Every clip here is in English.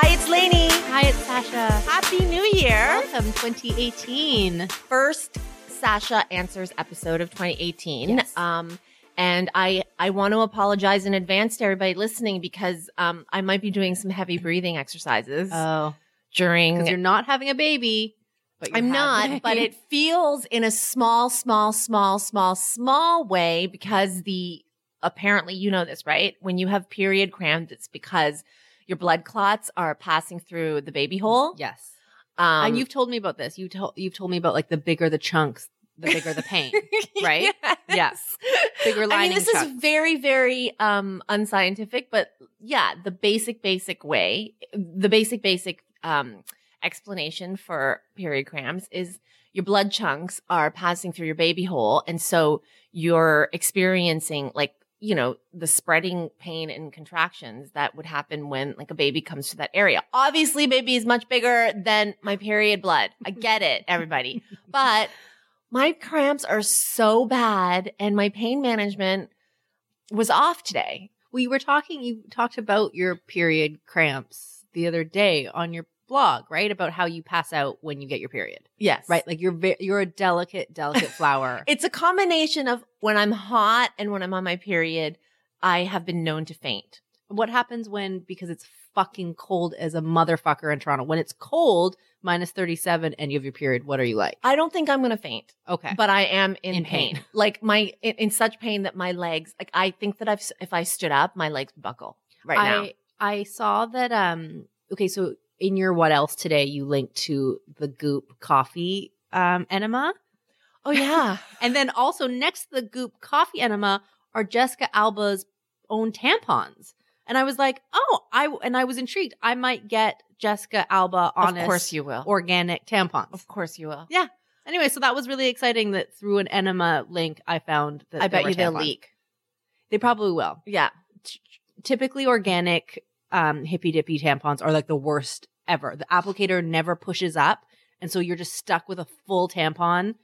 Hi, it's Lainey. Hi, it's Sasha. Happy New Year. Welcome 2018. First Sasha Answers episode of 2018. Yes. Um, and I, I want to apologize in advance to everybody listening because um, I might be doing some heavy breathing exercises Oh, during. because you're not having a baby. But I'm not, but it feels in a small, small, small, small, small way because the apparently you know this, right? When you have period cramps, it's because your blood clots are passing through the baby hole. yes. Um, and you've told me about this. You told you've told me about like the bigger the chunks, the bigger the pain. right? Yes. Bigger I mean, this chunks. is very, very um unscientific, but yeah, the basic, basic way, the basic, basic um explanation for period cramps is your blood chunks are passing through your baby hole, and so you're experiencing like you know the spreading pain and contractions that would happen when like a baby comes to that area. Obviously, baby is much bigger than my period blood. I get it, everybody, but my cramps are so bad and my pain management was off today. we were talking. You talked about your period cramps the other day on your blog, right? About how you pass out when you get your period, Yes. right? Like you're ve- you're a delicate, delicate flower. It's a combination of when I'm hot and when I'm on my period, I have been known to faint. what happens when because it's fucking cold as a motherfucker in Toronto? When it's cold, minus 37 and you have your period, what are you like? I don't think I'm going to faint, Okay. but I am in, In pain. pain. Like my, in, in such pain that my legs, like I think that I've, if I stood up, my legs buckle right now. I I saw that um okay, so in your what else today you linked to the Goop coffee um enema. Oh yeah. And then also next to the Goop coffee enema are Jessica Alba's own tampons. And I was like, "Oh, I and I was intrigued. I might get Jessica Alba honest of course you will. organic tampons." of course you will. Yeah. Anyway, so that was really exciting that through an enema link, I found that I bet you they'll leak. They probably will. Yeah. Typically, organic um, hippy dippy tampons are like the worst ever. The applicator never pushes up, and so you're just stuck with a full tampon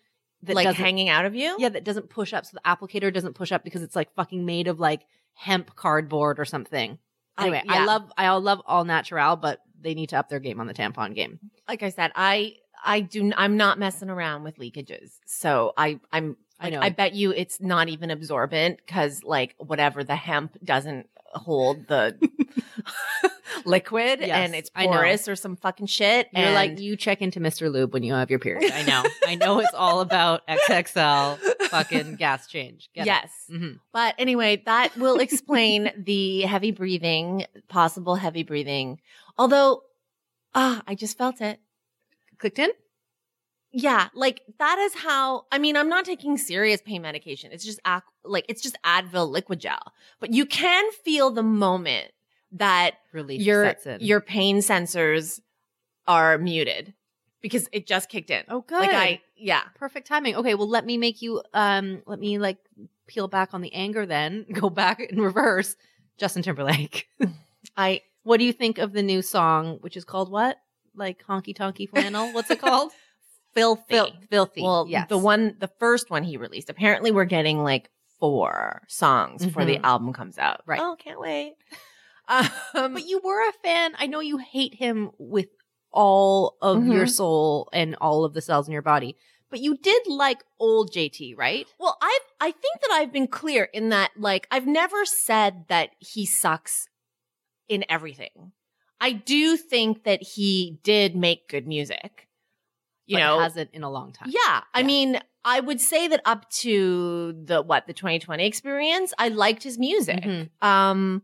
that like hanging out of you? Yeah, that doesn't push up. So the applicator doesn't push up because it's like fucking made of like hemp cardboard or something. Anyway, I, yeah. love I all love all natural, but they need to up their game on the tampon game. like I said, I I do I'm not messing around with leakages. So I I'm I know. I bet you it's not even absorbent because like whatever the hemp doesn't hold the liquid Yes, and it's porous or some fucking shit. You're and like you check into Mr. Lube when you have your period. I know. I know it's all about XXL fucking gas change. Get yes. Mhm. But anyway, that will explain the heavy breathing, possible heavy breathing. Although, ah, I just felt it. Clicked in? Yeah, like that is how. I mean, I'm not taking serious pain medication. It's just ac- like it's just Advil liquid gel, but you can feel the moment that Relief your sets in. your pain sensors are muted because it just kicked in. oh good. Like I, yeah, perfect timing. Okay, well let me make you um let me like peel back on the anger then. Go back in reverse. Justin Timberlake. I what do you think of the new song which is called what? Like honky tonky flannel? What's it called? Filthy. Fil- filthy. Well, yes. the one, the first one he released. Apparently, we're getting like four songs before the Mhm. album comes out. Right. Oh, can't wait. Um, But you were a fan. I know you hate him with all of your Mhm. soul and all of the cells in your body. But you did like old JT, right? Well, I I think that I've been clear in that like I've never said that he sucks in everything. I do think that he did make good music. You know, hasn't in a long time. yeah. I mean, I would say that up to the what the 2020 experience, I liked his music. Mhm. Um,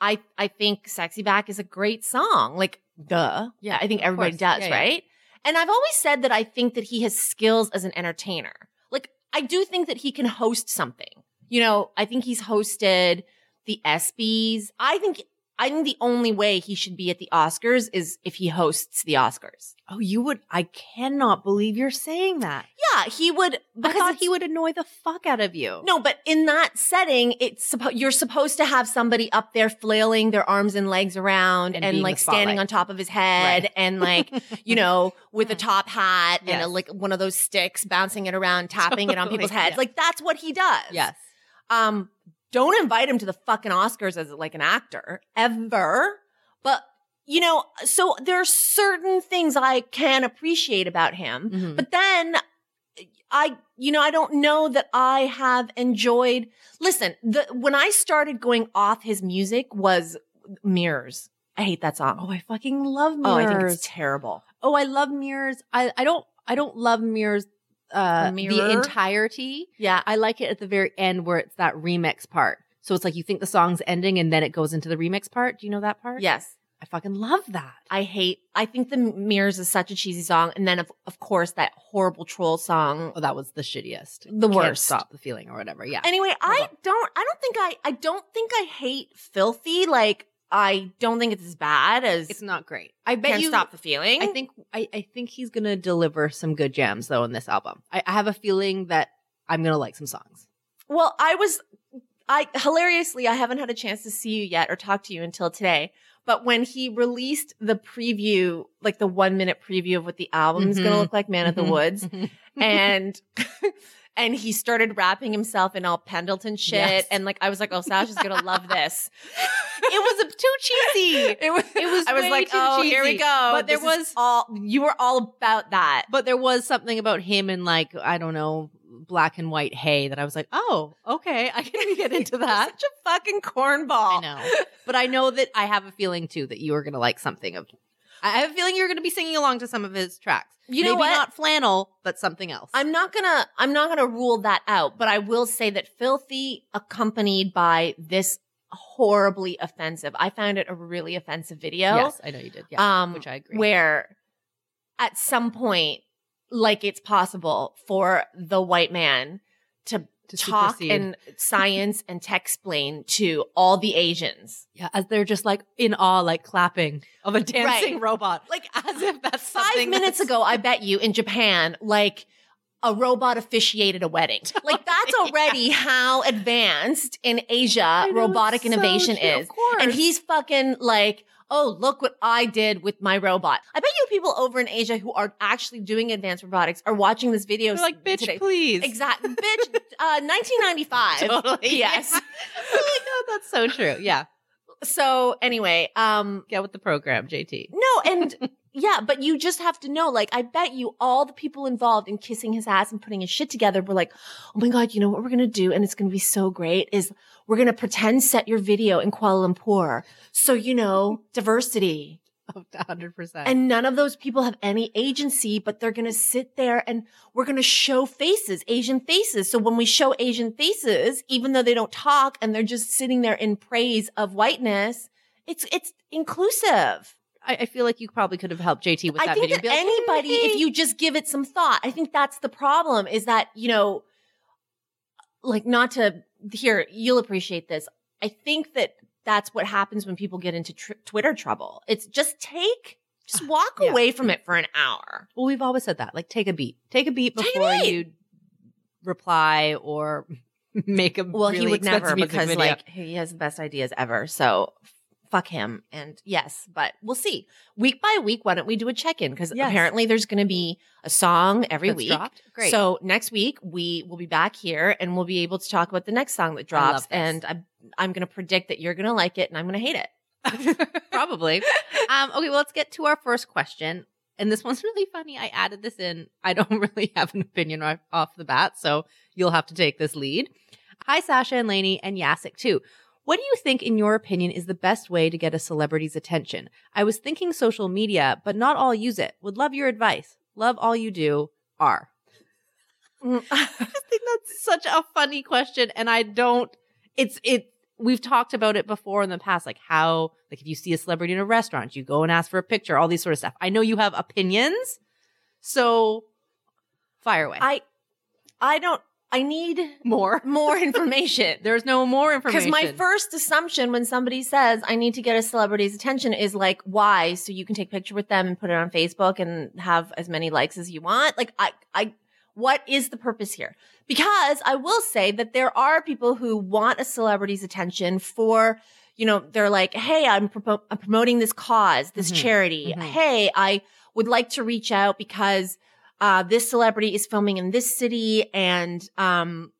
I I think "Sexy Back" is a great song. Like, duh. Yeah, I think everybody does, Yeah, yeah. right? And I've always said that I think that he has skills as an entertainer. Like, I do think that he can host something. You know, I think he's hosted the ESPYS. I think I think the only way he should be at the Oscars is if he hosts the Oscars. Oh, you would. I cannot believe you're saying that. Yeah, he would I because thought he would annoy the fuck out of you. No, but in that setting, it's suppo- you're supposed to have somebody up there flailing their arms and legs around And and, being the like standing spotlight. on top of his head Right. and like, you know, with a top hat and Yes. a, like one of those sticks, bouncing it around, tapping it on Totally, people's heads. yeah. Like that's what he does. Yes. Um, don't invite him to the fucking Oscars as like an actor ever. But you know, so there are certain things I can appreciate about him. Mhm. But then I, you know, I don't know that I have enjoyed. Listen, the when I started going off his music was Mirrors. I hate that song. Oh, I fucking love mirrors. Oh, I think it's terrible. Oh, I love mirrors. I, I don't I don't love mirrors uh The entirety. Yeah, I like it at the very end where it's that remix part. So it's like you think the song's ending and then it goes into the remix part. Do you know that part? yes. I fucking love that. I hate. I think the Mirrors is such a cheesy song, and then of of course that horrible troll song. Oh, that was the shittiest. The Can't worst. stop the feeling or whatever. Yeah. Anyway, I don't. I don't think I. I don't think I hate filthy. Like I don't think it's as bad as it's not great. I bet Can't you stop the feeling. I think I, I think he's gonna deliver some good jams though in this album. I, I have a feeling that I'm gonna like some songs. Well, I was, I hilariously, I haven't had a chance to see you yet or talk to you until today. But when he released the preview, like the one minute preview of what the album is going to look like, Man of the Mhm. Woods, and and he started wrapping himself in all Pendleton shit, Yes. and like I was like, oh, Sasha's gonna love this. it was too cheesy. It was. It was I was like, oh, here we go. But there This is was- all you were all about that. But there was something about him and like I don't know black and white hay that I was like, oh, okay, I can get into that. Such a fucking cornball. I know, but I know that I have a feeling too that you are going to like something of. I have a feeling you're going to be singing along to some of his tracks. You know Maybe what? not flannel, but something else. I'm not gonna I'm not gonna rule that out, but I will say that filthy accompanied by this horribly offensive. I found it a really offensive video. yes, I know you did. Yeah, um which I agree. Where at some point, like it's possible for the white man to, To talk supersede. and science and tech explain to all the Asians. yeah, as they're just like in awe, like clapping of a dancing Right. robot, like as if that's Five something minutes that's- ago, I bet you in Japan, like a robot officiated a wedding. Like that's already how advanced in Asia know, robotic so innovation of is. course. And he's fucking like, oh, look what I did with my robot. I bet you people over in Asia who are actually doing advanced robotics are watching this video. They're like, bitch, today. please. Exactly. Bitch, uh, 1995. Totally. Yes. oh my god, that's so true. Yeah, So anyway, um, get with the program, JT. No, and yeah, but you just have to know, like, I bet you all the people involved in kissing his ass and putting his shit together were like, oh my God, you know what we're going to do? And it's going to be so great is we're going to pretend set your video in Kuala Lumpur. So, you know, diversity. hundred percent. And none of those people have any agency, but they're going to sit there and we're going to show faces, Asian faces. So when we show Asian faces, even though they don't talk and they're just sitting there in praise of whiteness, it's, it's inclusive. I, I feel like you probably could have helped JT with I that think video. that like, anybody, "Hey." if you just give it some thought, I think that's the problem is that, you know, like not to here, you'll appreciate this. I think that that's what happens when people get into tr- Twitter trouble. It's just take, just ah, walk Yeah. away from it for an hour. well, we've always said that. Like, take a beat. Take a beat Take a before beat. you reply or make a Well, he would never because video. like he has the best ideas ever. So fuck him. And yes, but we'll see. Week by week, why don't we do a check in? Because Yes. apparently there's going to be a song every That's week. dropped? Great. So next week we will be back here and we'll be able to talk about the next song that drops. this. And I'm I'm going to predict that you're going to like it and I'm going to hate it. Probably. um, okay, well, let's get to our first question. And this one's really funny. I added this in. I don't really have an opinion right off the bat, so you'll have to take this lead. Hi, Sasha and Lainey and Jacek too. What do you think, in your opinion, is the best way to get a celebrity's attention? I was thinking social media, but not all use it. Would love your advice. Love all you do. R. Mm. I think that's such a funny question, and I don't. It's it. We've talked about it before in the past, like how, like if you see a celebrity in a restaurant, you go and ask for a picture, all these sort of stuff. I know you have opinions, so fire away. I I don't I need More. more information. There's no more information. Because my first assumption when somebody says I need to get a celebrity's attention is like, why? So you can take a picture with them and put it on Facebook and have as many likes as you want. Like, I, I, what is the purpose here? Because I will say that there are people who want a celebrity's attention for, you know, they're like, hey, I'm, propo- I'm promoting this cause, this Mhm. charity. Mhm. Hey, I would like to reach out because uh, this celebrity is filming in this city and um,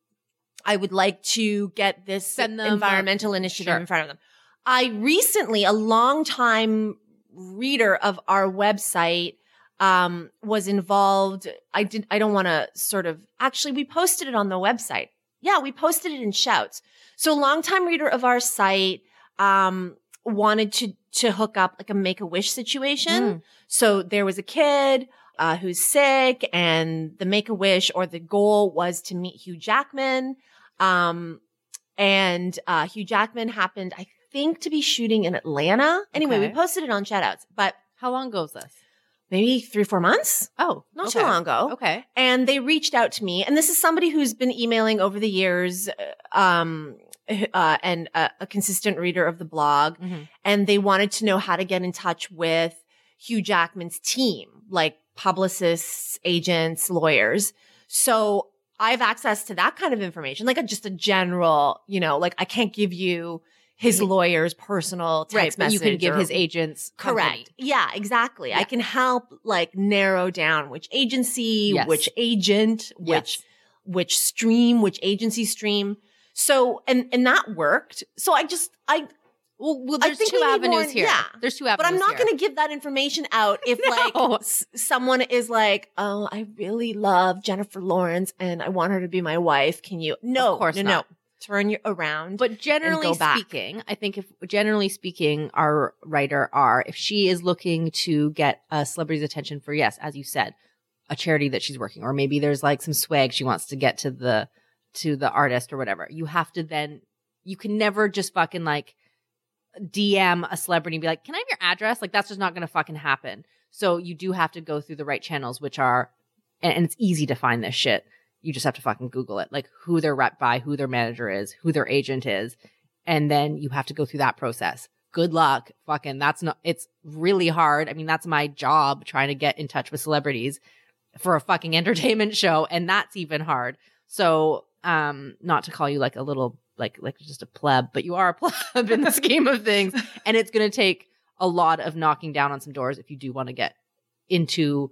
I would like to get this Send them a- environmental initiative Sure. in front of them. I recently, a long time reader of our website, um, was involved. I did, I don't want to sort of, actually, we posted it on the website. Yeah, we posted it in shouts. So a longtime reader of our site, um, wanted to, to hook up like a make a wish situation. Mm. So there was a kid, uh, who's sick and the make a wish or the goal was to meet Hugh Jackman. Um, and, uh, Hugh Jackman happened, I think, to be shooting in Atlanta. Anyway, Okay. we posted it on shoutouts, but How long goes this? maybe three, four months, Oh, not okay. too long ago. Okay. And they reached out to me. And this is somebody who's been emailing over the years, uh, um, uh, and a, a consistent reader of the blog. Mhm. And they wanted to know how to get in touch with Hugh Jackman's team, like publicists, agents, lawyers. So I have access to that kind of information, like a, just a general, you know, like I can't give you his lawyer's personal text Right, but you can give or- his agents Correct. company. Yeah, exactly. I can help like narrow down which agency, Yes. which agent, which Yes. which stream, which agency stream. So and and that worked. So I just I Well, well there's two avenues more- here. yeah. There's two avenues. but I'm not going to give that information out if No. like s- someone is like, "Oh, I really love Jennifer Lawrence and I want her to be my wife. Can you?" No, Of course no, not. no. Turn you around. But generally speaking, I think if generally speaking, our writer R, if she is looking to get a celebrity's attention for yes, as you said, a charity that she's working, or maybe there's like some swag she wants to get to the to the artist or whatever, you have to then you can never just fucking like DM a celebrity and be like, "Can I have your address?" Like that's just not going to fucking happen. So you do have to go through the right channels, which are, and, and it's easy to find this shit. You just have to fucking Google it, like who they're rep by, who their manager is, who their agent is, and then you have to go through that process. Good luck, fucking. That's not. It's really hard. I mean, that's my job trying to get in touch with celebrities for a fucking entertainment show, and that's even hard. So, um, not to call you like a little like like just a pleb, but you are a pleb in the scheme of things, and it's going to take a lot of knocking down on some doors if you do want to get into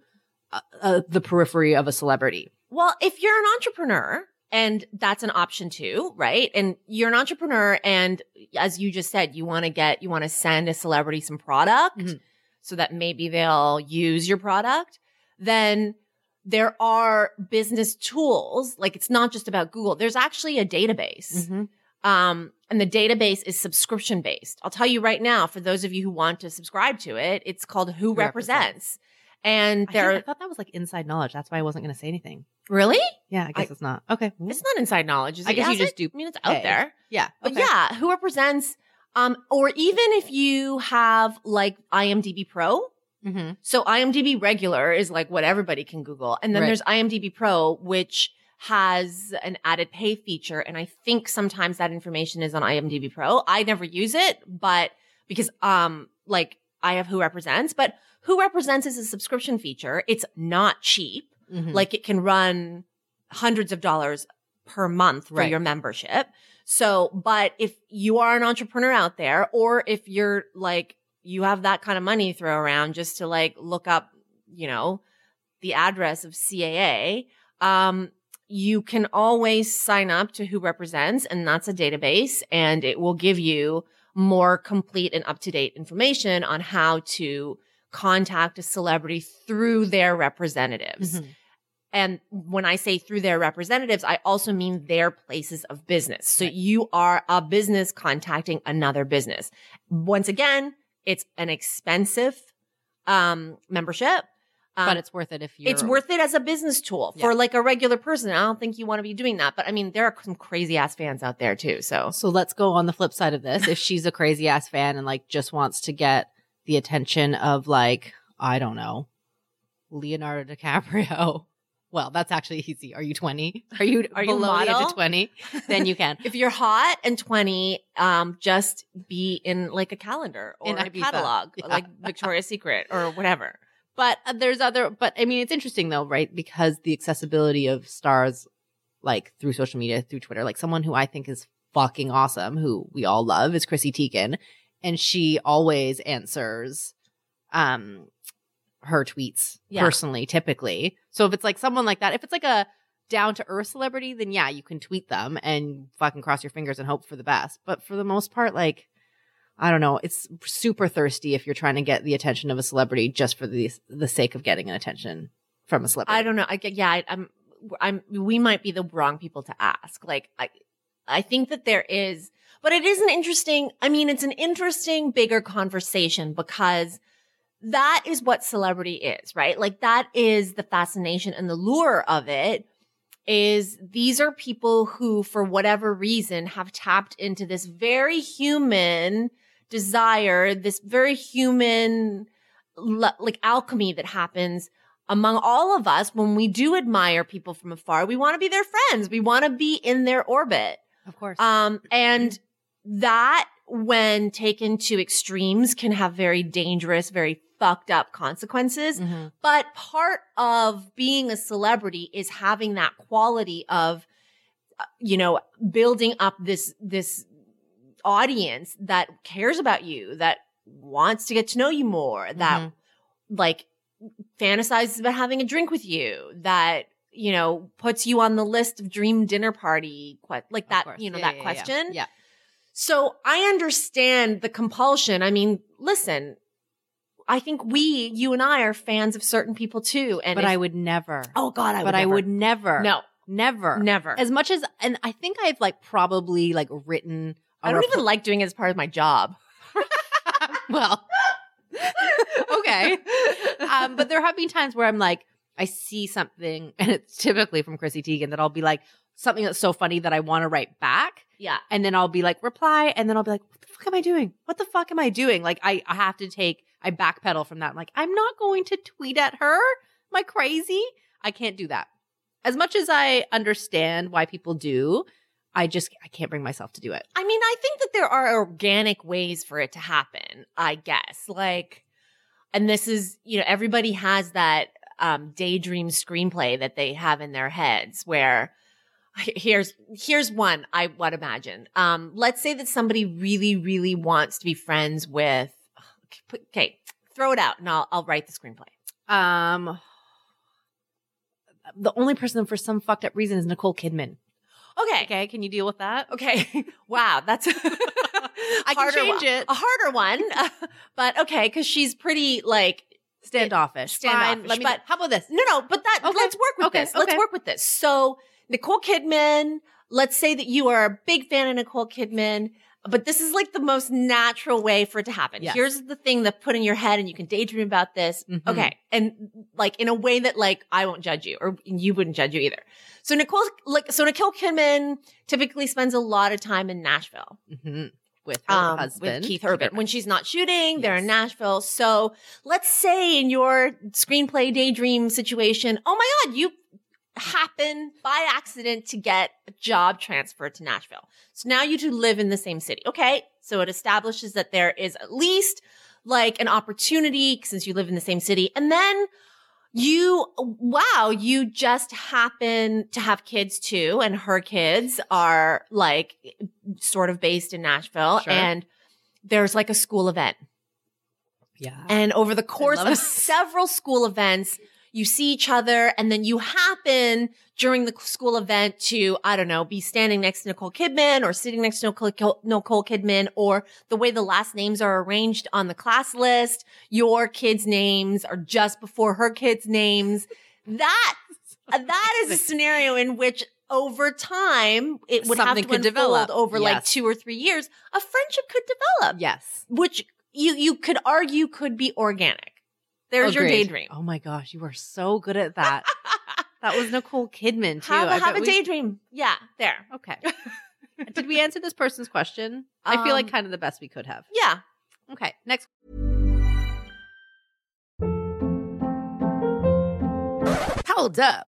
uh, uh, the periphery of a celebrity. Well, if you're an entrepreneur, and that's an option too, right? And you're an entrepreneur, and as you just said, you want to get, you want to send a celebrity some product Mhm. so that maybe they'll use your product, then there are business tools. Like it's not just about Google. There's actually a database. Um, and the database is subscription based. I'll tell you right now, for those of you who want to subscribe to it, it's called Who, Represents. Represents. And I, there, think- I thought that was like inside knowledge. That's why I wasn't going to say anything. really? Yeah, I guess I- it's not. Okay. It's not inside knowledge. I guess you just do I mean, it's out there. Yeah. But yeah, who represents, um, or even if you have like IMDb Pro. Mhm. So IMDb regular is like what everybody can Google. And then Right. there's IMDb Pro, which has an added pay feature. And I think sometimes that information is on IMDb Pro. I never use it, but because, um, like I have Who Represents, but Who Represents is a subscription feature. It's not cheap. Mhm. Like it can run hundreds of dollars per month for Right. your membership. So, but if you are an entrepreneur out there, or if you're like, you have that kind of money to throw around just to like look up, you know, the address of CAA, um, you can always sign up to Who Represents, and that's a database, and it will give you more complete and up to date information on how to contact a celebrity through their representatives. Mhm. And when I say through their representatives, I also mean their places of business. So you are a business contacting another business. Once again, it's an expensive um, membership. Um, but it's worth it if you. it's worth it as a business tool for like a regular person. I don't think you want to be doing that, but I mean, there are some crazy ass fans out there too. So So let's go on the flip side of this. If she's a crazy ass fan and like just wants to get the attention of like I don't know Leonardo DiCaprio Well, that's actually easy. Are you 20? Are you Are you below the age of 20? Then you can. If you're hot and 20, um, just be in like a calendar or In a Ibiza. catalog, Yeah. like Victoria's Secret or whatever. But uh, there's other, but I mean, it's interesting though, right? Because the accessibility of stars, like through social media, through Twitter, like someone who I think is fucking awesome, who we all love, is Chrissy Teigen, and she always answers, um, her tweets Yeah. personally, typically. So if it's like someone like that, if it's like a down to earth celebrity, then yeah, you can tweet them and fucking cross your fingers and hope for the best. But for the most part, like. I don't know. It's super thirsty if you're trying to get the attention of a celebrity just for the the sake of getting an attention from a celebrity. I don't know. I get, yeah, I, I'm, I'm, we might be the wrong people to ask. Like, I, I think that there is, but it is an interesting, I mean, it's an interesting, bigger conversation because that is what celebrity is, right? Like that is the fascination and the lure of it is these are people who, for whatever reason, have tapped into this very human desire, this very human, like alchemy that happens among all of us when we do admire people from afar. We want to be their friends. We want to be in their orbit. of course. Um, and that when taken to extremes can have very dangerous, very fucked up consequences. Mhm. But part of being a celebrity is having that quality of, uh, you know, building up this, this audience that cares about you, that wants to get to know you more, that Mhm. like fantasizes about having a drink with you, that, you know, puts you on the list of dream dinner party, like that, you know, Yeah, that yeah, yeah, question. Yeah. So I understand the compulsion. I mean, listen, I think we, you and I are fans of certain people too. And But if- I would never. oh God, I would but I would never. no, Never. never. As much as, and I think I've like probably like written. I I don't even like doing it as part of my job. well, okay. Um, but there have been times where I'm like, I see something, and it's typically from Chrissy Teigen that I'll be like, something that's so funny that I want to write back. yeah. And then I'll be like, reply. And then I'll be like, what the fuck am I doing? What the fuck am I doing? Like, I, I have to take, I backpedal from that. I'm like, I'm not going to tweet at her. Am I crazy? I can't do that. As much as I understand why people do, I just, I can't bring myself to do it. I mean, I think that there are organic ways for it to happen, I guess. Like, and this is, you know, everybody has that um, daydream screenplay that they have in their heads where here's here's one I would imagine. Um, let's say that somebody really, really wants to be friends with okay, throw it out and I'll I'll write the screenplay. Um, the only person for some fucked up reason is Nicole Kidman. Okay. Okay, can you deal with that? Okay. Wow, that's I can change it. A harder one, but okay, because she's pretty like Standoffish. Standoffish, Fine, Let me. but- how about this? no, no. But that Okay, let's work with okay, this. Let's work with this. So Nicole Kidman. Let's say that you are a big fan of Nicole Kidman, but this is like the most natural way for it to happen. Yes. Here's the thing that put in your head, and you can daydream about this. Mhm. Okay, and like in a way that like I won't judge you, or you wouldn't judge you either. So Nicole, like, so Nicole Kidman typically spends a lot of time in Nashville hmm With her um, husband, with Keith Urban. When she's not shooting, they're in Nashville. So let's say in your screenplay daydream situation, oh my God, you happen by accident to get a job transfer to Nashville. So now you two live in the same city. Okay. So it establishes that there is at least like an opportunity since you live in the same city. And then you, wow, you just happen to have kids too. And her kids are like sort of based in Nashville. Sure. And there's like a school event. Yeah. And over the course of several school events, you see each other and then you happen during the school event to, I don't know, be standing next to Nicole Kidman or sitting next to Nicole, Nicole Kidman or the way the last names are arranged on the class list, your kids' names are just before her kids' names. That, that is a scenario in which over time, it would Something have to could unfold develop. over like two or three years. A friendship could develop yes. which you you could argue could be organic. There's your Agreed. daydream. Oh my gosh, you are so good at that. that was Nicole Kidman too. have I a, have bet a we- daydream. Yeah, there. Okay. Did we answer this person's question? I feel like Um, kind of the best we could have. Yeah. Okay. Next. Hold up.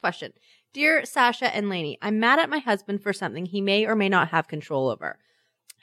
Question. Dear Sasha and Lainey, I'm mad at my husband for something he may or may not have control over.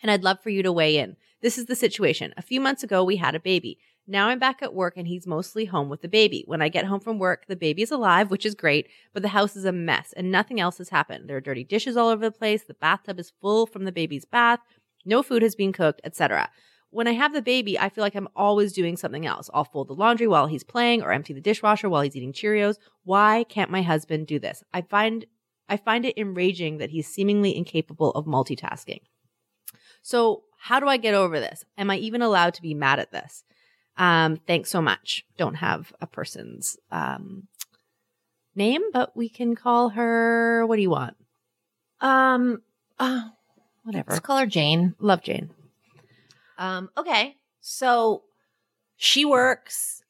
And I'd love for you to weigh in. This is the situation. A few months ago, we had a baby. Now I'm back at work and he's mostly home with the baby. When I get home from work, the baby is alive, which is great, but the house is a mess and nothing else has happened. There are dirty dishes all over the place. The bathtub is full from the baby's bath. No food has been cooked, etc. When I have the baby, I feel like I'm always doing something else. I'll fold the laundry while he's playing or empty the dishwasher while he's eating Cheerios. Why can't my husband do this? I find I find it enraging that he's seemingly incapable of multitasking. So, how do I get over this? Am I even allowed to be mad at this? Um, thanks so much. Don't have a person's um, name, but we can call her. What do you want? Um, uh, Whatever. let's call her Jane. Love Jane. Um, okay. So she works.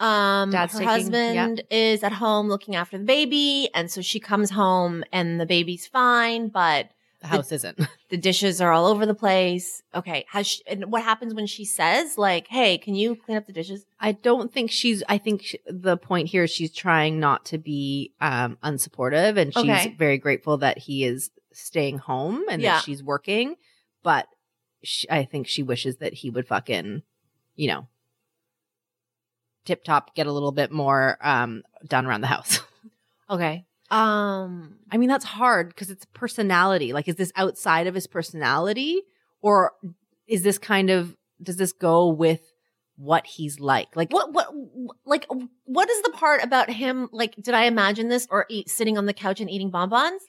Um, Dad's her taking- husband is at home looking after the baby, and so she comes home and the baby's fine, but The house isn't. the dishes are all over the place. Okay, has she, and what happens when she says like, "Hey, can you clean up the dishes?" I don't think she's. I think sh the point here is she's trying not to be um, unsupportive, and she's Okay. very grateful that he is staying home and Yeah. that she's working. But she, I think she wishes that he would fucking, you know, tip top, get a little bit more um, done around the house. Okay. Um, I mean, that's hard because it's personality. Like, is this outside of his personality, or is this kind of does this go with what he's like? Like, what what like what is the part about him? Like, did I imagine this or eat, sitting on the couch and eating bonbons?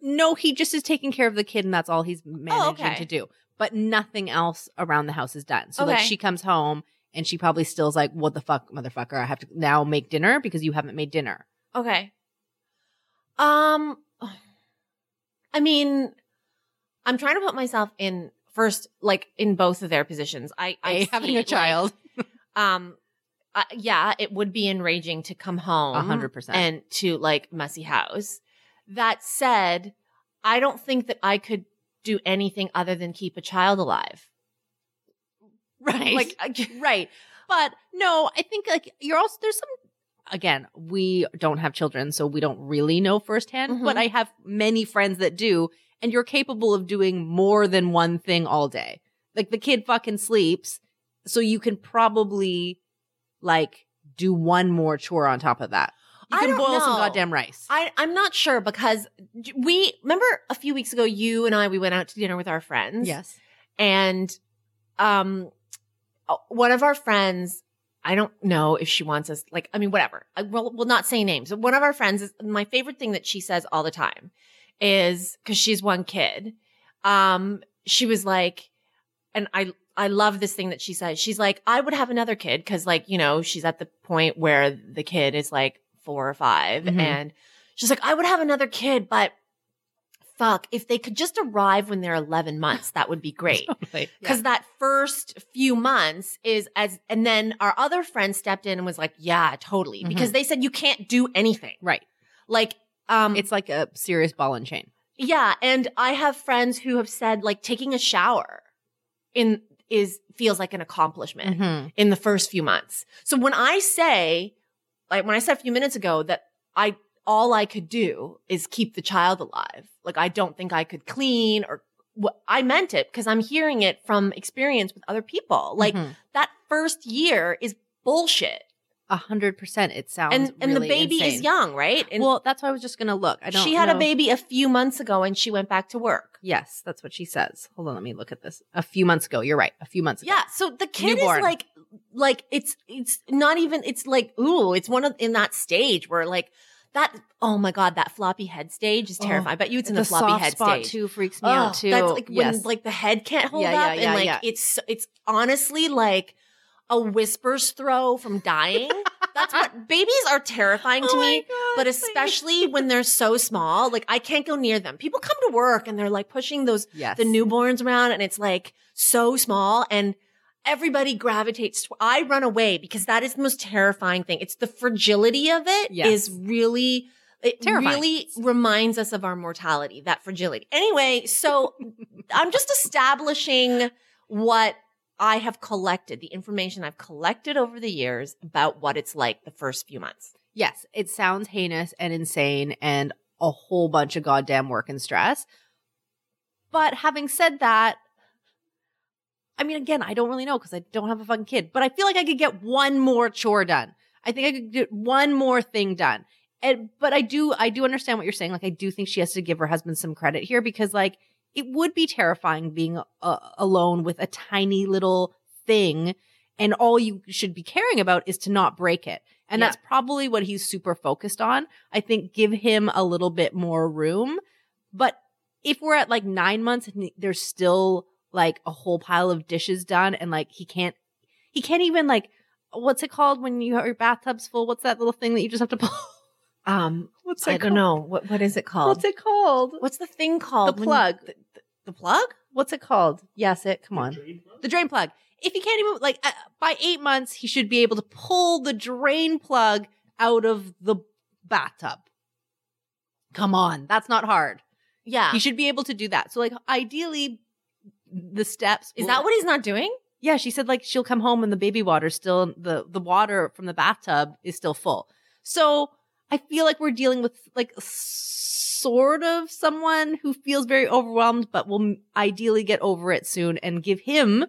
No, he just is taking care of the kid, and that's all he's managing okay. to do. But nothing else around the house is done. So, like, she comes home and she probably still's like, "What the fuck, motherfucker? I have to now make dinner because you haven't made dinner." Okay. Um, I mean, I'm trying to put myself in first, like in both of their positions. I, I A, having a like, child, um, uh, yeah, it would be enraging to come home, A hundred percent. and to like messy house. That said, I don't think that I could do anything other than keep a child alive. right? Like, right. But no, I think like you're also there's some. Again, we don't have children, so we don't really know firsthand. But Mhm. I have many friends that do, and you're capable of doing more than one thing all day. Like the kid fucking sleeps, so you can probably like do one more chore on top of that. You I can don't boil some know. goddamn rice. I, I'm not sure because we remember a few weeks ago, you and I, we went out to dinner with our friends. yes. and um one of our friends i don't know if she wants us like i mean whatever I, we'll, we'll not say names one of our friends is my favorite thing that she says all the time is because she's one kid um she was like and i i love this thing that she says she's like i would have another kid because like you know she's at the point where the kid is like four or 5 Mhm. and she's like i would have another kid but fuck if they could just arrive when they're 11 months that would be great because that first few months is as and then our other friend stepped in and was like yeah totally Mm-hmm. because they said you can't do anything right. like um It's like a serious ball and chain. yeah and i have friends who have said like taking a shower in is feels like an accomplishment Mm-hmm. in the first few months so when i say like when i said a few minutes ago that i all i could do is keep the child alive like i don't think i could clean or wh- I meant it because I'm hearing it from experience with other people. Like Mhm. that first year is bullshit. A hundred percent. It sounds And and the baby is young, right? And well, that's why I was just gonna look. I don't. she had a baby a few months ago and she went back to work. Yes, that's what she says. Hold on, let me look at this. A few months ago, you're right. A few months ago. Yeah. So the kid Newborn. is like like it's it's not even it's like ooh, it's one of in that stage where like that oh my god, that floppy head stage is Oh, terrifying. I bet you it's in the the, floppy soft head spot stage. too freaks me Oh, out too. That's like yes. when like the head can't hold Yeah, up yeah, and like yeah. it's it's honestly like a whisper's throw from dying. that's what babies are terrifying to Oh me, God, but please. especially when they're so small. Like I can't go near them. People come to work and they're like pushing those Yes. the newborns around and it's like so small and everybody gravitates to I run away because that is the most terrifying thing. It's the fragility of it is Yes. really it Terrifying. really reminds us of our mortality, that fragility. Anyway, so I'm just establishing what I have collected, the information I've collected over the years about what it's like the first few months. Yes, it sounds heinous and insane and a whole bunch of goddamn work and stress. But having said that, I mean, again, I don't really know because I don't have a fucking kid, but I feel like I could get one more chore done. I think I could get one more thing done. And, but I do, I do understand what you're saying. Like, I do think she has to give her husband some credit here because, like, it would be terrifying being uh, alone with a tiny little thing and all you should be caring about is to not break it. And Yeah. that's probably what he's super focused on. I think give him a little bit more room. But if we're at like nine months and there's still like a whole pile of dishes done and like he can't, he can't even like, what's it called when you your bathtub's full? What's that little thing that you just have to pull? Um, What's it I don't know what what is it called? What's it called? What's the thing called? The you- plug. The, the- the plug? What's it called? Yes, it. Come on. The drain plug. If he can't even like uh, by eight months, he should be able to pull the drain plug out of the bathtub. Come on, that's not hard. Yeah. He should be able to do that. So like ideally, the steps is that what he's not doing? Yeah, she said like she'll come home and the baby water still the the water from the bathtub is still full. So I feel like we're dealing with like sort of someone who feels very overwhelmed, but will ideally get over it soon and give him,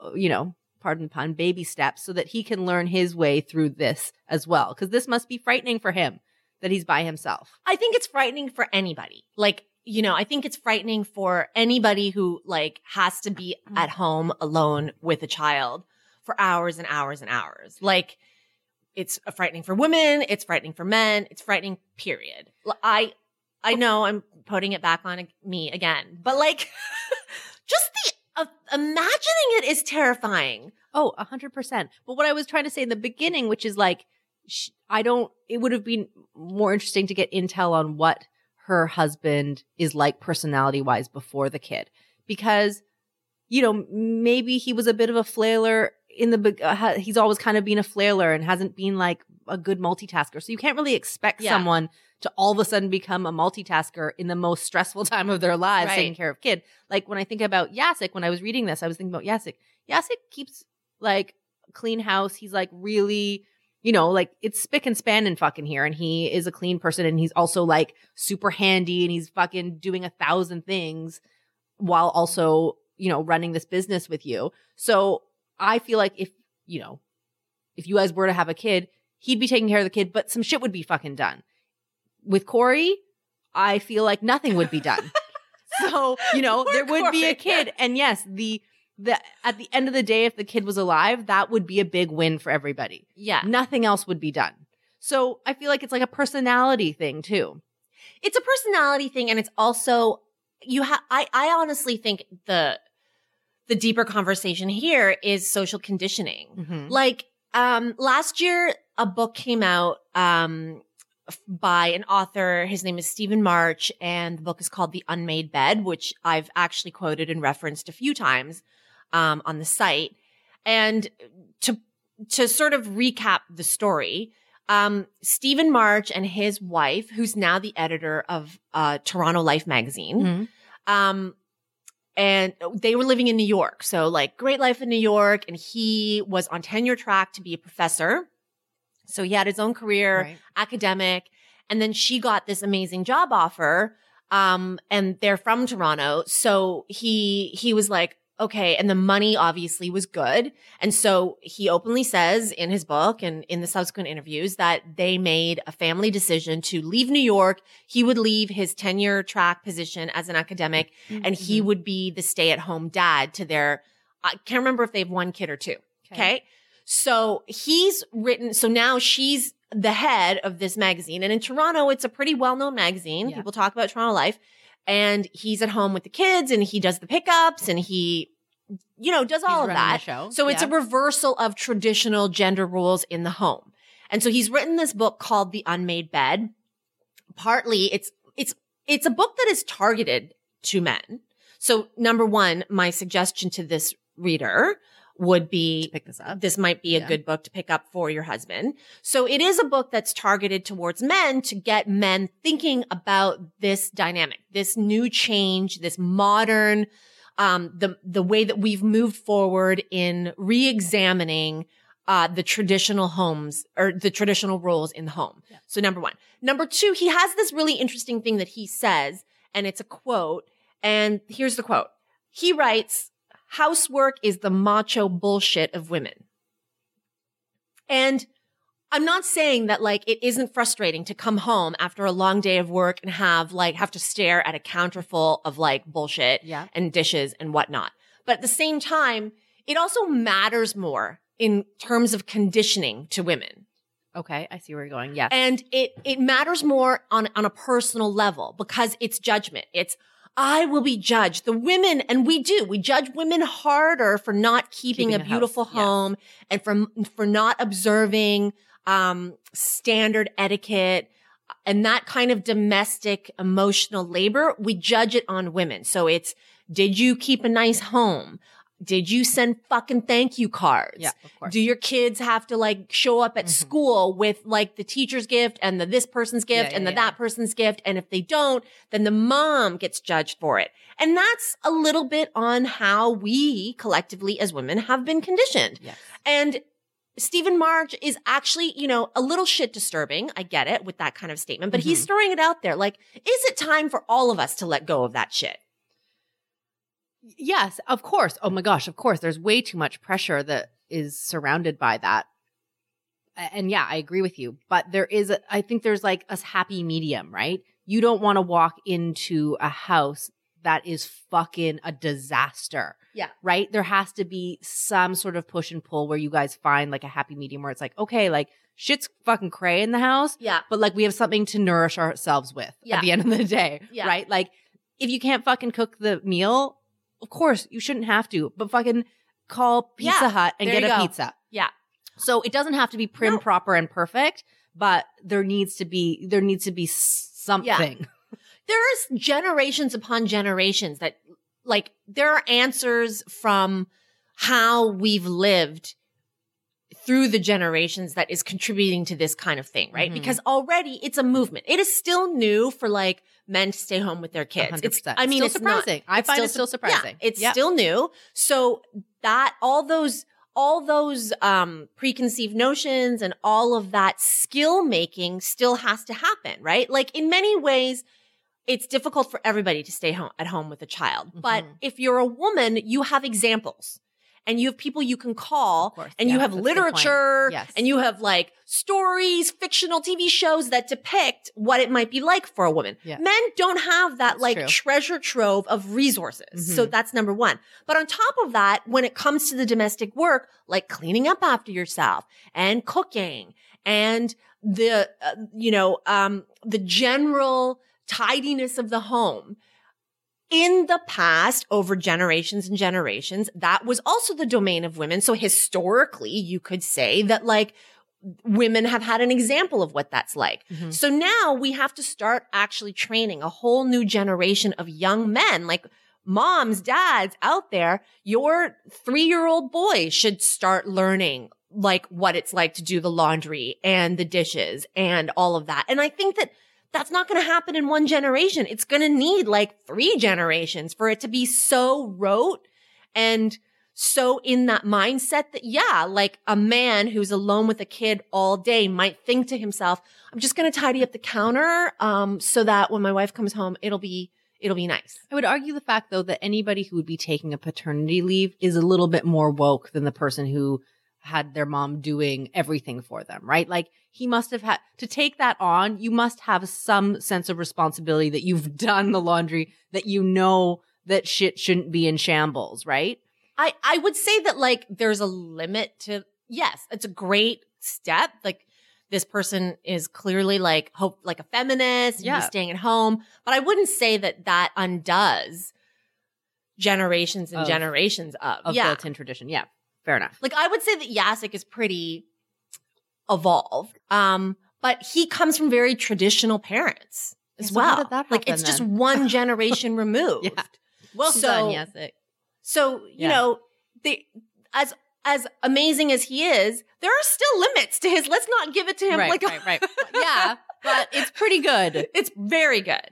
uh, you know, pardon the pun, baby steps so that he can learn his way through this as well. Because this must be frightening for him that he's by himself. I think it's frightening for anybody. Like, you know, I think it's frightening for anybody who like has to be Mm. at home alone with a child for hours and hours and hours. Like, it's frightening for women. It's frightening for men. It's frightening, period. I, I know I'm putting it back on me again, but like, just the, uh, imagining it is terrifying. Oh, a hundred percent. But what I was trying to say in the beginning, which is like, sh- I don't, it would have been more interesting to get intel on what her husband is like personality wise before the kid. Because, you know, maybe he was a bit of a flailer in the, uh, he's always kind of been a flailer and hasn't been like a good multitasker. So you can't really expect Yeah. someone to all of a sudden become a multitasker in the most stressful time of their lives, Right. taking care of kid. Like when I think about Jacek, when I was reading this, I was thinking about Jacek. Jacek keeps like clean house. He's like really, you know, like it's spick and span in fucking here. And he is a clean person and he's also like super handy and he's fucking doing a thousand things while also, you know, running this business with you. So I feel like if, you know, if you guys were to have a kid, he'd be taking care of the kid, but some shit would be fucking done. With Corey, I feel like nothing would be done. so, you know, Poor there would be a Corey. kid. And yes, the, the, at the end of the day, if the kid was alive, that would be a big win for everybody. Yeah. Nothing else would be done. So I feel like it's like a personality thing too. it's a personality thing and it's also you have I, I honestly think the the deeper conversation here is social conditioning Mm-hmm. like um last year a book came out um by an author his name is stephen marche and the book is called the unmade bed which i've actually quoted and referenced a few times um on the site and to to sort of recap the story um, Stephen Marche and his wife, who's now the editor of uh, Toronto Life magazine, Mhm. um, and they were living in New York. So, like, great life in New York. And he was on tenure track to be a professor. So, he had his own career, Right. academic. And then she got this amazing job offer. Um, and they're from Toronto. So he, he was like, okay. And the money obviously was good. And so he openly says in his book and in the subsequent interviews that they made a family decision to leave New York. He would leave his tenure track position as an academic and he would be the stay at home dad to their, I can't remember if they have one kid or two. Okay. So he's written, so now she's the head of this magazine. And in Toronto, it's a pretty well known magazine. Yeah. People talk about Toronto life. And he's at home with the kids and he does the pickups and he, you know, does all of that. So it's a reversal of traditional gender roles in the home. And so he's written this book called The Unmade Bed. Partly it's, it's, it's a book that is targeted to men. So number one, my suggestion to this reader would be Pick this up. this might be a Yeah. good book to pick up for your husband. So it is a book that's targeted towards men to get men thinking about this dynamic, this new change, this modern, um, the, the way that we've moved forward in re-examining uh, the traditional homes or the traditional roles in the home. So number one. Number two, he has this really interesting thing that he says, and it's a quote. And here's the quote. He writes, housework is the macho bullshit of women. And I'm not saying that like it isn't frustrating to come home after a long day of work and have like have to stare at a counter full of like bullshit Yeah. and dishes and whatnot. But at the same time, it also matters more in terms of conditioning to women. Okay, I see where you're going. Yes. And it it matters more on on a personal level because it's judgment. It's I will be judged. The women, and we do, we judge women harder for not keeping, Keeping a a house, beautiful yes. home and for for not observing um standard etiquette and that kind of domestic emotional labor. We judge it on women. So it's did you keep a nice home? Did you send fucking thank you cards? yeah, of course. Do your kids have to like show up at Mhm. school with like the teacher's gift and the this person's gift Yeah, and the yeah, that person's gift? And if they don't, then the mom gets judged for it. And that's a little bit on how we collectively as women have been conditioned. yes. And Stephen Marche is actually, you know, a little shit disturbing. I get it with that kind of statement, but he's Mhm. throwing it out there. Like, is it time for all of us to let go of that shit? Yes, of course. Oh my gosh, of course. There's way too much pressure that is surrounded by that. And yeah, I agree with you. But there is, a, I think there's like a happy medium, right? You don't want to walk into a house that is fucking a disaster. Yeah. Right? There has to be some sort of push and pull where you guys find like a happy medium where it's like, okay, like shit's fucking cray in the house, Yeah. but like we have something to nourish ourselves with Yeah. at the end of the day. Yeah. Right? Like if you can't fucking cook the meal, of course you shouldn't have to, but fucking call Pizza Yeah, Hut and get a go. pizza. Yeah. So it doesn't have to be prim, No. proper, and perfect, but there needs to be there needs to be something. there's generations upon generations that like there are answers from how we've lived through the generations that is contributing to this kind of thing, right? Mhm. Because already it's a movement. It is still new for like men to stay home with their kids. It's, 100%. I mean, Still it's not- surprising. I find it still surprising. Yeah, it's Yep. still new. So that all those all those um preconceived notions and all of that skill making still has to happen, right? Like in many ways it's difficult for everybody to stay home at home with a child. But Mhm. if you're a woman, you have examples. And you have people you can call course. and Yeah, you have that's a good point. literature Yes. and you have like stories, fictional TV shows that depict what it might be like for a woman. Yeah. Men don't have that That's like true. treasure trove of resources. So Mhm. that's number one. But on top of that, when it comes to the domestic work, like cleaning up after yourself and cooking and the, uh, you know, um, the general tidiness of the home, in the past, over generations and generations, that was also the domain of women. So historically, you could say that like women have had an example of what that's like. Mhm. So now we have to start actually training a whole new generation of young men, like moms, dads out there. Your three year old boy should start learning like what it's like to do the laundry and the dishes and all of that. And I think that that's not going to happen in one generation. It's going to need like three generations for it to be so rote and so in that mindset that, yeah, like a man who's alone with a kid all day might think to himself, I'm just going to tidy up the counter, um, so that when my wife comes home, it'll be, it'll be nice. I would argue the fact though that anybody who would be taking a paternity leave is a little bit more woke than the person who had their mom doing everything for them, right? Like he must have had to take that on. You must have some sense of responsibility that you've done the laundry, that you know that shit shouldn't be in shambles, right? I, I would say that like there's a limit to, yes, it's a great step. Like this person is clearly like hope, like a feminist Yeah. staying at home. But I wouldn't say that that undoes generations and Of- generations of, Of yeah. built-in tradition. Yeah. Fair enough. Like I would say that Jacek is pretty evolved. Um, but he comes from very traditional parents as so well. that like happen it's just one generation removed. Yeah. Well So- done, Jacek. So, you Yeah. know, the as as amazing as he is, there are still limits to his let's not give it to him Right, like right, right. Yeah, but it's pretty good. it's very good.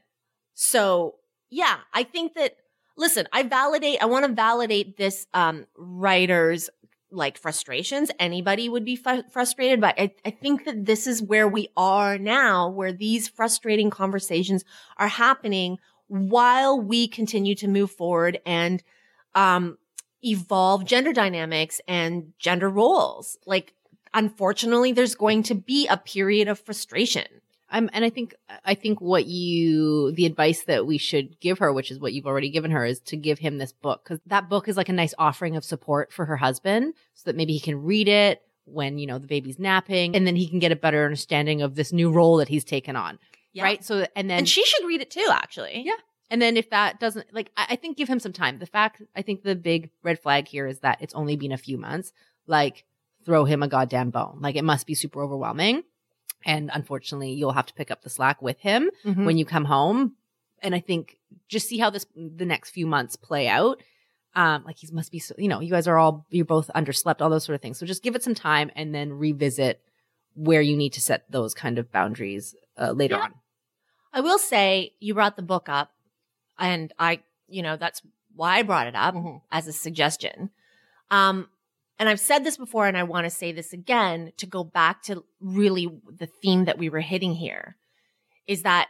So, yeah, I think that listen, I validate I want to validate this um writer's like frustrations. Anybody would be fu- frustrated, but I, I think that this is where we are now, where these frustrating conversations are happening while we continue to move forward and um evolve gender dynamics and gender roles. Like, unfortunately, there's going to be a period of frustration. I'm, and I think, I think what you, the advice that we should give her, which is what you've already given her, is to give him this book because that book is like a nice offering of support for her husband, so that maybe he can read it when you know the baby's napping, and then he can get a better understanding of this new role that he's taken on. Yeah. Right. So, and then and she should read it too, actually. Yeah. And then if that doesn't like, I, I think give him some time. The fact, I think the big red flag here is that it's only been a few months. Like, throw him a goddamn bone. Like, it must be super overwhelming. And unfortunately, you'll have to pick up the slack with him Mhm. when you come home. And I think just see how this the next few months play out. Um, like he must be, so, you know, you guys are all you're both underslept, all those sort of things. So just give it some time and then revisit where you need to set those kind of boundaries uh, later Yeah. on. I will say you brought the book up, and I, you know, that's why I brought it up Mhm. as a suggestion. Um, and I've said this before, and I want to say this again to go back to really the theme that we were hitting here is that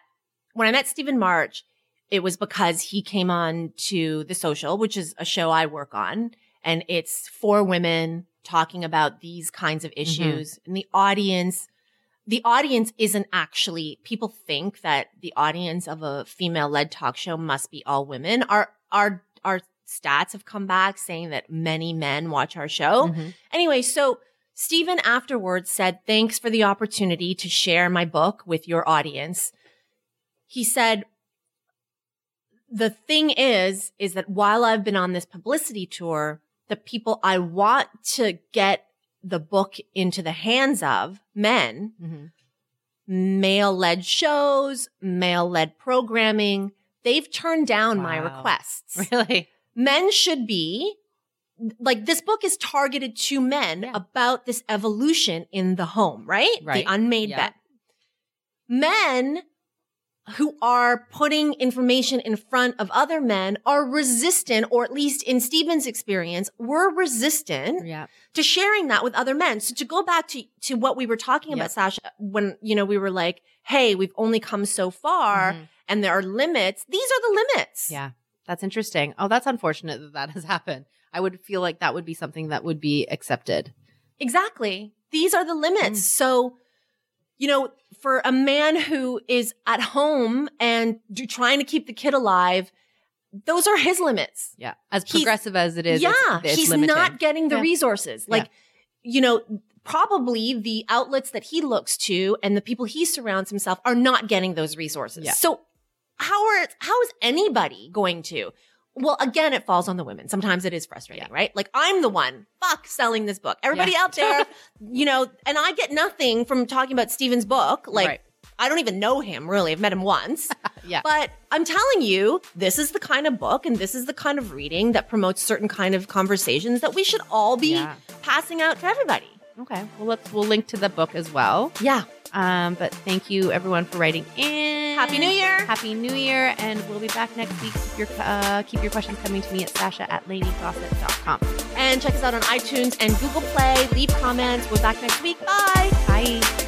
when I met Stephen Marche, it was because he came on to The Social, which is a show I work on, and it's for women talking about these kinds of mm-hmm. issues. And the audience, the audience isn't actually, people think that the audience of a female led talk show must be all women. Our, our, our stats have come back saying that many men watch our show. Mhm. Anyway, so Stephen afterwards said, thanks for the opportunity to share my book with your audience. He said, the thing is, is that while I've been on this publicity tour, the people I want to get the book into the hands of, men, Mhm. male led shows, male led programming, they've turned down my requests Really? Men should be like this book is targeted to men Yeah. about this evolution in the home, right? Right. The unmade Yeah. bed. Men who are putting information in front of other men are resistant, or at least in Stephen's experience, were resistant Yeah. to sharing that with other men. So to go back to, to what we were talking Yep. about, Sasha, when, you know, we were like, Hey, we've only come so far Mhm. and there are limits. These are the limits. Yeah. That's interesting. Oh, that's unfortunate that that has happened. I would feel like that would be something that would be accepted. Exactly. These are the limits. Mm. So, you know, for a man who is at home and do, trying to keep the kid alive, those are his limits. Yeah. As He's- progressive as it is, yeah, it's, it's he's limiting. not getting the Yeah. resources. Like, you know, probably the outlets that he looks to and the people he surrounds himself are not getting those resources. Yeah. So how are how is anybody going to? Well, again, it falls on the women. Sometimes it is frustrating, Yeah. right? Like I'm the one, fuck, selling this book. Everybody Yeah. out there, you know, and I get nothing from talking about Stephen's book. Like Right. I don't even know him really. I've met him once. Yeah. But I'm telling you, this is the kind of book and this is the kind of reading that promotes certain kind of conversations that we should all be Yeah. passing out to everybody. Okay. Well, let's we'll link to the book as well. Yeah. Um, but thank you everyone for writing in. Happy New Year. Happy New Year, and we'll be back next week. Keep your uh, keep your questions coming to me at Sasha at ladygossip.com. And check us out on iTunes and Google Play. Leave comments. We're back next week. Bye. Bye.